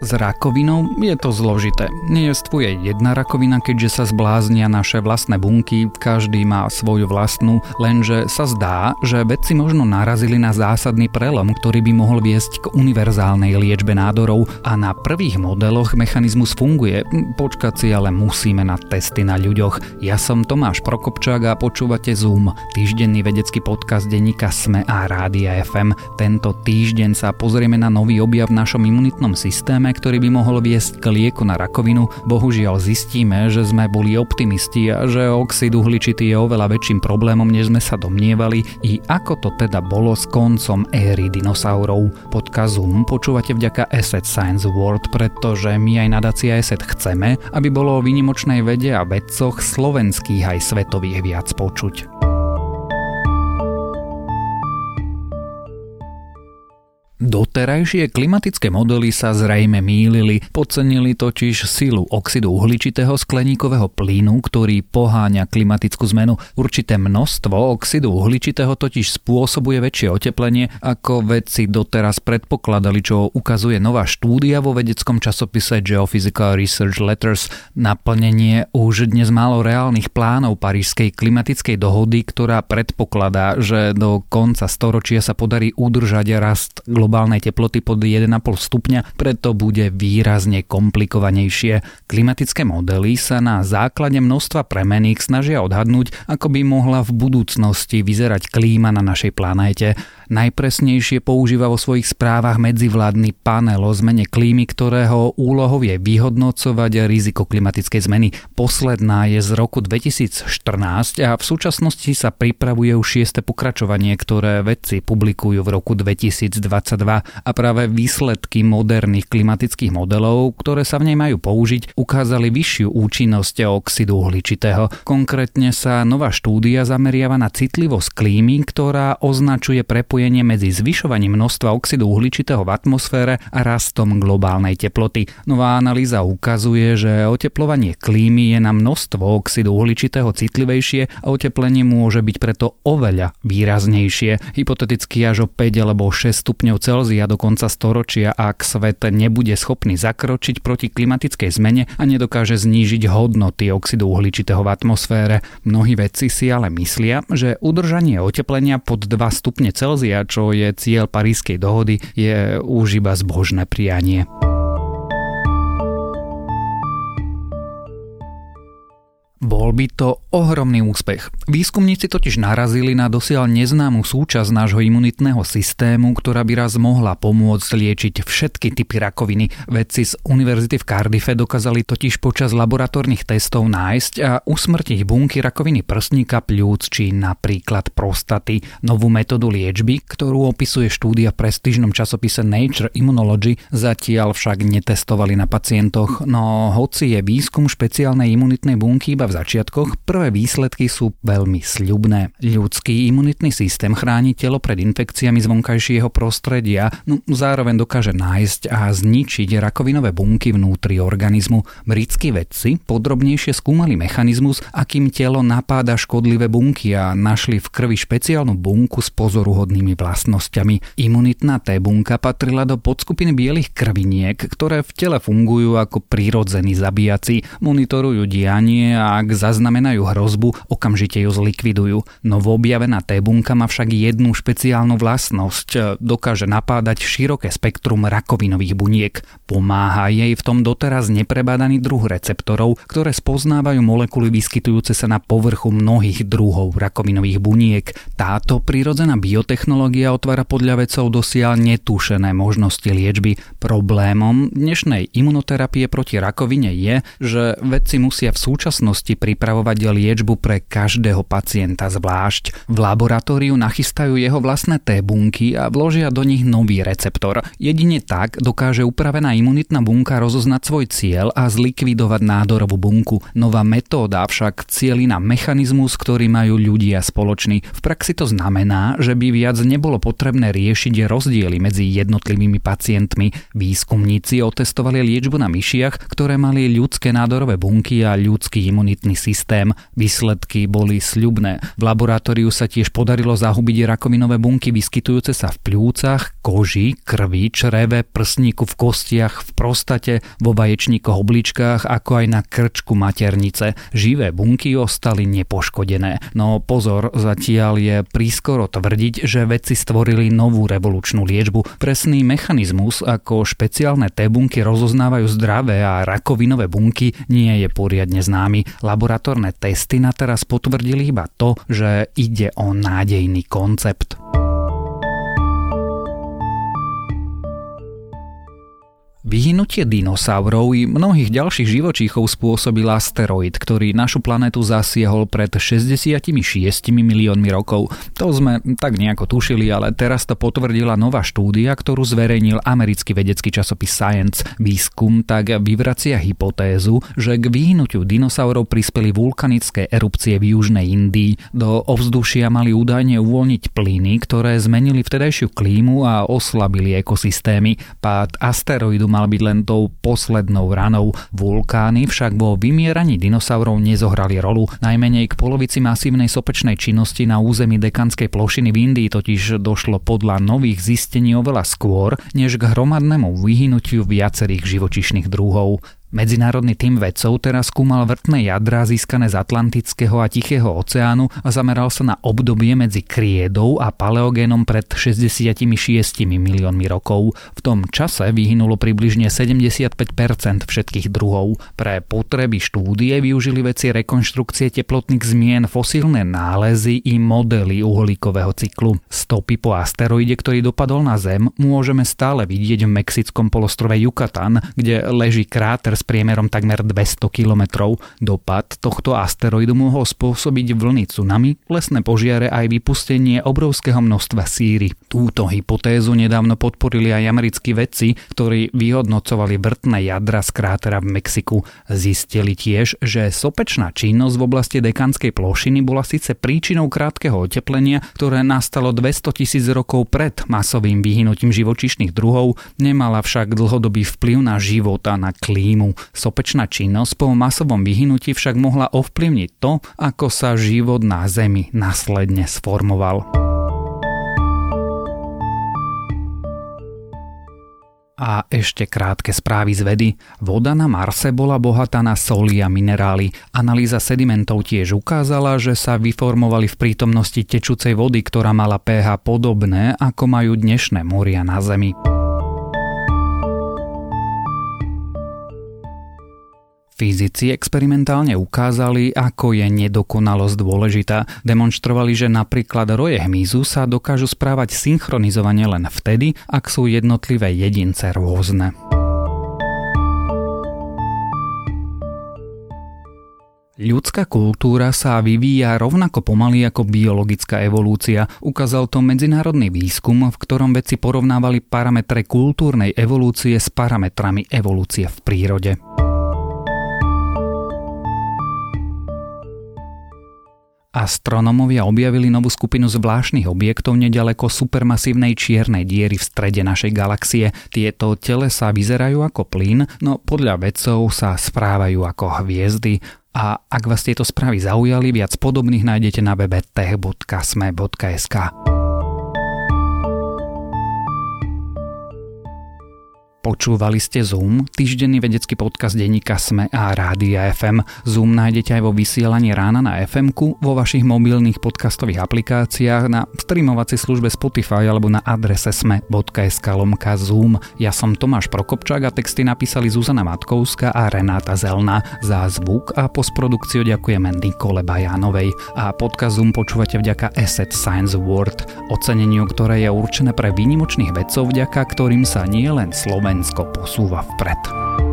S rakovinou je to zložité. Nejestvuje jedna rakovina, keďže sa zbláznia naše vlastné bunky, každý má svoju vlastnú, lenže sa zdá, že vedci možno narazili na zásadný prelom, ktorý by mohol viesť k univerzálnej liečbe nádorov a na prvých modeloch mechanizmus funguje. Počkať si ale musíme na testy na ľuďoch. Ja som Tomáš Prokopčák a počúvate Zoom, týždenný vedecký podcast denníka SME a Rádia FM. Tento týždeň sa pozrieme na nový objav v našom imunitnom systéme, ktorý by mohol viesť k lieku na rakovinu, bohužiaľ zistíme, že sme boli optimisti a že oxid uhličitý je oveľa väčším problémom, než sme sa domnievali i ako to teda bolo s koncom éry dinosaurov. Podcast počúvate vďaka Asset Science World, pretože my aj nadácia Asset chceme, aby bolo o výnimočnej vede a vedcoch slovenských aj svetových viac počuť. Doterajšie klimatické modely sa zrejme mýlili, podcenili totiž silu oxidu uhličitého skleníkového plynu, ktorý poháňa klimatickú zmenu. Určité množstvo oxidu uhličitého totiž spôsobuje väčšie oteplenie, ako vedci doteraz predpokladali, čo ukazuje nová štúdia vo vedeckom časopise Geophysical Research Letters. Naplnenie už dnes málo reálnych plánov Parížskej klimatickej dohody, ktorá predpokladá, že do konca storočia sa podarí udržať rast globálneho globálnej teploty pod 1,5 stupňa, preto bude výrazne komplikovanejšie. Klimatické modely sa na základe množstva premeník snažia odhadnúť, ako by mohla v budúcnosti vyzerať klíma na našej planéte. Najpresnejšie používa vo svojich správach medzivládny panel o zmene klímy, ktorého úlohou je vyhodnocovať riziko klimatickej zmeny. Posledná je z roku 2014 a v súčasnosti sa pripravuje už šieste pokračovanie, ktoré vedci publikujú v roku 2022 a práve výsledky moderných klimatických modelov, ktoré sa v nej majú použiť, ukázali vyššiu účinnosť oxidu uhličitého. Konkrétne sa nová štúdia zameriava na citlivosť klímy, ktorá označuje prepojenie prepojenie medzi zvyšovaním množstva oxidu uhličitého v atmosfére a rastom globálnej teploty. Nová analýza ukazuje, že oteplovanie klímy je na množstvo oxidu uhličitého citlivejšie a oteplenie môže byť preto oveľa výraznejšie. Hypoteticky až o 5 alebo 6 stupňov Celzia do konca storočia, ak svet nebude schopný zakročiť proti klimatickej zmene a nedokáže znížiť hodnoty oxidu uhličitého v atmosfére. Mnohí vedci si ale myslia, že udržanie oteplenia pod 2 stupne Celzia a čo je cieľ Parískej dohody, je už iba zbožné prianie. Bol by to ohromný úspech. Výskumníci totiž narazili na dosiaľ neznámu súčasť nášho imunitného systému, ktorá by raz mohla pomôcť liečiť všetky typy rakoviny. Vedci z Univerzity v Cardiffe dokázali totiž počas laboratórnych testov nájsť a usmrtiť bunky rakoviny prsníka, pľúc či napríklad prostaty. Novú metódu liečby, ktorú opisuje štúdia v prestížnom časopise Nature Immunology, zatiaľ však netestovali na pacientoch, no hoci je výskum špeciálnej imunitnej bunky iba v začiatkoch, prvé výsledky sú veľmi sľubné. Ľudský imunitný systém chráni telo pred infekciami z vonkajšieho prostredia, no zároveň dokáže nájsť a zničiť rakovinové bunky vnútri organizmu. Britskí vedci podrobnejšie skúmali mechanizmus, akým telo napáda škodlivé bunky a našli v krvi špeciálnu bunku s pozoruhodnými vlastnosťami. Imunitná T bunka patrila do podskupiny bielých krviniek, ktoré v tele fungujú ako prírodzení zabíjaci, monitorujú dianie a ak zaznamenajú hrozbu, okamžite ju zlikvidujú. Novoobjavená T-bunka má však jednu špeciálnu vlastnosť. Dokáže napádať široké spektrum rakovinových buniek. Pomáha jej v tom doteraz neprebádaný druh receptorov, ktoré spoznávajú molekuly vyskytujúce sa na povrchu mnohých druhov rakovinových buniek. Táto prírodzená biotechnológia otvára podľa vedcov dosiaľ netúšené možnosti liečby. Problémom dnešnej imunoterapie proti rakovine je, že vedci musia v súčasnosti budúcnosti pripravovať liečbu pre každého pacienta zvlášť. V laboratóriu nachystajú jeho vlastné T-bunky a vložia do nich nový receptor. Jedine tak dokáže upravená imunitná bunka rozoznať svoj cieľ a zlikvidovať nádorovú bunku. Nová metóda však cieli na mechanizmus, ktorý majú ľudia spoločný. V praxi to znamená, že by viac nebolo potrebné riešiť rozdiely medzi jednotlivými pacientmi. Výskumníci otestovali liečbu na myšiach, ktoré mali ľudské nádorové bunky a ľudský imunitný imunitný systém. Výsledky boli sľubné. V laboratóriu sa tiež podarilo zahubiť rakovinové bunky vyskytujúce sa v pľúcach, koži, krvi, čreve, prsníku v kostiach, v prostate, vo vaječníkoch obličkách, ako aj na krčku maternice. Živé bunky ostali nepoškodené. No pozor, zatiaľ je prískoro tvrdiť, že vedci stvorili novú revolučnú liečbu. Presný mechanizmus, ako špeciálne T bunky rozoznávajú zdravé a rakovinové bunky, nie je poriadne známy. Laboratórne testy na teraz potvrdili iba to, že ide o nádejný koncept. Vyhnutie dinosaurov i mnohých ďalších živočíchov spôsobil asteroid, ktorý našu planetu zasiehol pred 66 miliónmi rokov. To sme tak nejako tušili, ale teraz to potvrdila nová štúdia, ktorú zverejnil americký vedecký časopis Science. Výskum tak vyvracia hypotézu, že k vyhnutiu dinosaurov prispeli vulkanické erupcie v južnej Indii. Do ovzdušia mali údajne uvoľniť plyny, ktoré zmenili vtedajšiu klímu a oslabili ekosystémy. Pád asteroidu mal byť len tou poslednou ranou. Vulkány však vo vymieraní dinosaurov nezohrali rolu. Najmenej k polovici masívnej sopečnej činnosti na území dekanskej plošiny v Indii totiž došlo podľa nových zistení oveľa skôr, než k hromadnému vyhynutiu viacerých živočišných druhov. Medzinárodný tým vedcov teraz skúmal vrtné jadra získané z Atlantického a Tichého oceánu a zameral sa na obdobie medzi kriedou a paleogénom pred 66 miliónmi rokov. V tom čase vyhynulo približne 75% všetkých druhov. Pre potreby štúdie využili veci rekonštrukcie teplotných zmien, fosílne nálezy i modely uhlíkového cyklu. Stopy po asteroide, ktorý dopadol na Zem, môžeme stále vidieť v mexickom polostrove Yucatan, kde leží kráter s priemerom takmer 200 km. Dopad tohto asteroidu mohol spôsobiť vlny tsunami, lesné požiare aj vypustenie obrovského množstva síry. Túto hypotézu nedávno podporili aj americkí vedci, ktorí vyhodnocovali vrtné jadra z krátera v Mexiku. Zistili tiež, že sopečná činnosť v oblasti dekanskej plošiny bola síce príčinou krátkeho oteplenia, ktoré nastalo 200 tisíc rokov pred masovým vyhynutím živočíšnych druhov, nemala však dlhodobý vplyv na život a na klímu. Sopečná činnosť po masovom vyhnutí však mohla ovplyvniť to, ako sa život na Zemi následne sformoval. A ešte krátke správy z vedy. Voda na Marse bola bohatá na soli a minerály. Analýza sedimentov tiež ukázala, že sa vyformovali v prítomnosti tečúcej vody, ktorá mala pH podobné, ako majú dnešné moria na Zemi. Fyzici experimentálne ukázali, ako je nedokonalosť dôležitá. Demonstrovali, že napríklad roje hmyzu sa dokážu správať synchronizovane len vtedy, ak sú jednotlivé jedince rôzne. Ľudská kultúra sa vyvíja rovnako pomaly ako biologická evolúcia. Ukázal to medzinárodný výskum, v ktorom vedci porovnávali parametre kultúrnej evolúcie s parametrami evolúcie v prírode. Astronómovia objavili novú skupinu zvláštnych objektov nedaleko supermasívnej čiernej diery v strede našej galaxie. Tieto telesa vyzerajú ako plyn, no podľa vedcov sa správajú ako hviezdy. A ak vás tieto správy zaujali, viac podobných nájdete na webe tech.sme.sk. Počúvali ste Zoom, týždenný vedecký podcast denníka Sme a Rádia FM. Zoom nájdete aj vo vysielaní rána na fm vo vašich mobilných podcastových aplikáciách, na streamovacej službe Spotify alebo na adrese sme.sk lomka Zoom. Ja som Tomáš Prokopčák a texty napísali Zuzana Matkovská a Renáta Zelna. Za zvuk a postprodukciu ďakujeme Nikole Bajánovej. A podcast Zoom počúvate vďaka Asset Science Award, oceneniu, ktoré je určené pre výnimočných vedcov, vďaka ktorým sa nie len Slovensko споменско посува впред.